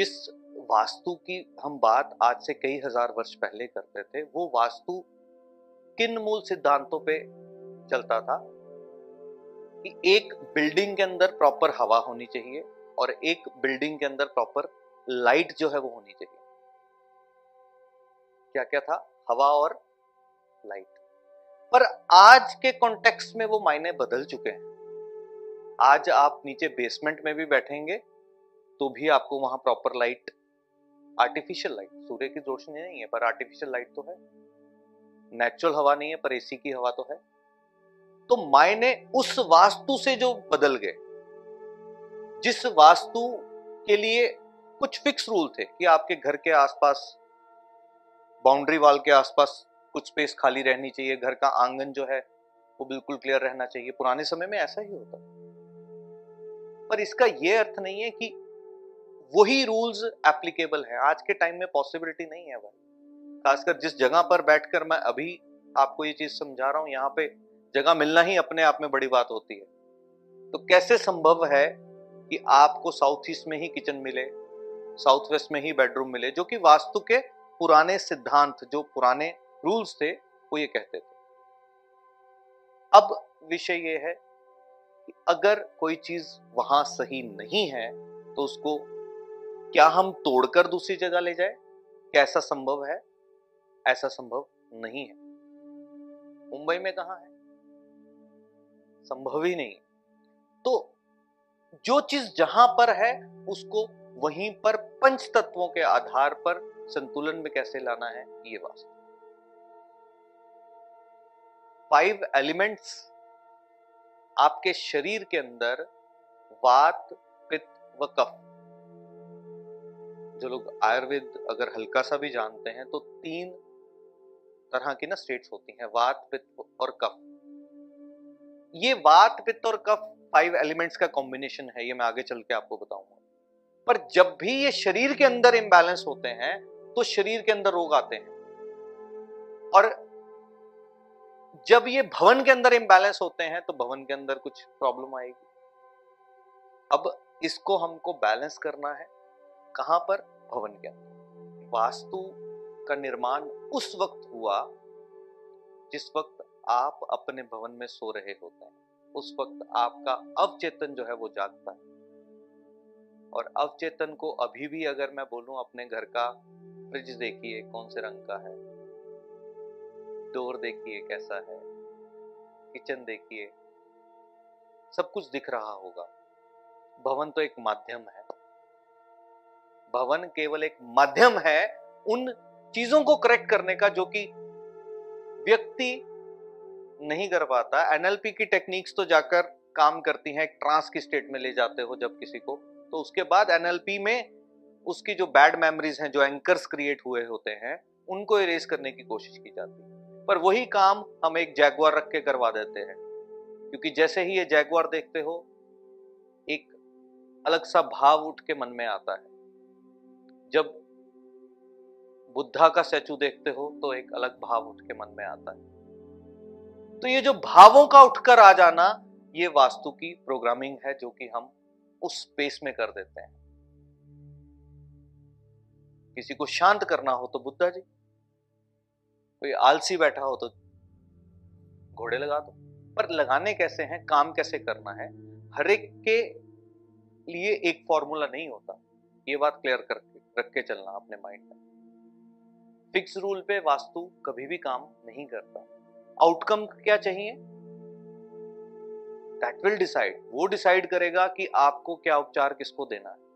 जिस वास्तु की हम बात आज से कई हज़ार वर्ष पहले करते थे, वो वास्तु किन मूल सिद्धांतों पे चलता था? कि एक बिल्डिंग के अंदर प्रॉपर हवा होनी चाहिए और एक बिल्डिंग के अंदर प्रॉपर लाइट जो है वो होनी चाहिए। क्या क्या था? हवा और लाइट। पर आज के कॉन्टेक्स्ट में वो मायने बदल चुके हैं। आज आप नीचे बेसमेंट में भी बैठेंगे तो भी आपको वहाँ प्रॉपर लाइट आर्टिफिशियल लाइट सूर्य की रोशनी नहीं है, पर आर्टिफिशियल लाइट तो है। नेचुरल हवा नहीं है, पर एसी की हवा तो है। तो मायने उस वास्तु से जो बदल गए, जिस वास्तु के लिए कुछ फिक्स रूल थे कि आपके घर के आसपास बाउंड्री वॉल के आसपास कुछ स्पेस खाली रहनी चाहिए, घर का आँगन जो है, वो बिल्कुल क्लियर रहना चाहिए। पुराने समय में ऐसा ही होता। पर इसका यह अर्थ नहीं है कि वही रूल्स एप्लीकेबल है। आज के टाइम में पॉसिबिलिटी नहीं है भाई। खासकर जिस जगह पर बैठकर मैं अभी आपको ये चीज़ समझा रहा हूँ, यहाँ पे जगह मिलना ही अपने आप में बड़ी बात होती है। तो कैसे संभव है कि आपको साउथ ईस्ट में ही किचन मिले साउथ वेस्ट में ही बेडरूम मिले, जो कि वास्तु के पुराने सिद्धांत, जो पुराने रूल्स थे, वो ये कहते थे। अब विषय ये है कि अगर कोई चीज़ वहाँ सही नहीं है तो उसको क्या हम तोड़कर दूसरी जगह ले जाए? क्या ऐसा संभव है? ऐसा संभव नहीं है। मुंबई में कहा है? संभव ही नहीं तो जो चीज़ जहाँ पर है, उसको वहीं पर पंच तत्वों के आधार पर संतुलन में कैसे लाना है, ये वास्तु फाइव एलिमेंट्स आपके शरीर के अंदर, वात, पित्त व कफ। जो लोग आयुर्वेद अगर हल्का सा भी जानते हैं तो तीन तरह की ना स्टेट्स होती हैं, वात, पित्त और कफ। ये वात, पित्त और कफ फाइव एलिमेंट्स का कॉम्बिनेशन है, ये मैं आगे चल के आपको बताऊँगा। पर जब भी ये शरीर के अंदर इंबैलेंस होते हैं तो शरीर के अंदर रोग आते हैं। और जब ये भवन के अंदर इंबैलेंस होते हैं तो भवन के अंदर कुछ प्रॉब्लम आएगी। अब इसको हमको बैलेंस करना है। कहाँ पर? भवन के अंदर। वास्तु का निर्माण उस वक्त हुआ जिस वक्त आप अपने भवन में सो रहे होते हैं। उस वक्त आपका अवचेतन जो है वो जागता है। और अवचेतन को अभी भी अगर मैं बोलूँ, अपने घर का फ्रिज देखिए कौन से रंग का है। डोर देखिए कैसा है। किचन देखिए। सब कुछ दिख रहा होगा। भवन तो एक माध्यम है। भवन केवल एक माध्यम है उन चीज़ों को करेक्ट करने का जो कि व्यक्ति नहीं कर पाता। एनएलपी की टेक्निक्स तो जाकर काम करती हैं, ट्रांस की स्टेट में ले जाते हो जब किसी को। तो उसके बाद एनएलपी में उसकी जो बैड मेमोरीज हैं, जो एंकर्स क्रिएट हुए होते हैं, उनको इरेज करने की कोशिश की जाती है। पर वही काम हम एक जैगवार रख के करवा देते हैं। क्योंकि जैसे ही ये जैगवार देखते हो, एक अलग सा भाव उठ के मन में आता है। जब बुद्धा का स्टैचू देखते हो तो एक अलग भाव उठ के मन में आता है। तो ये जो भावों का उठकर आ जाना, ये वास्तु की प्रोग्रामिंग है, जो कि हम उस स्पेस में कर देते हैं। किसी को शांत करना हो तो बुद्धा जी, कोई आलसी बैठा हो तो घोड़े लगा दो। पर लगाने कैसे हैं, काम कैसे करना है, हर एक के लिए एक फॉर्मूला नहीं होता। ये बात क्लियर करके रख के चलना अपने माइंड में। फिक्स रूल पे वास्तु कभी भी काम नहीं करता। आउटकम क्या चाहिए? दैट विल डिसाइड वो डिसाइड करेगा कि आपको क्या उपचार किसको देना है।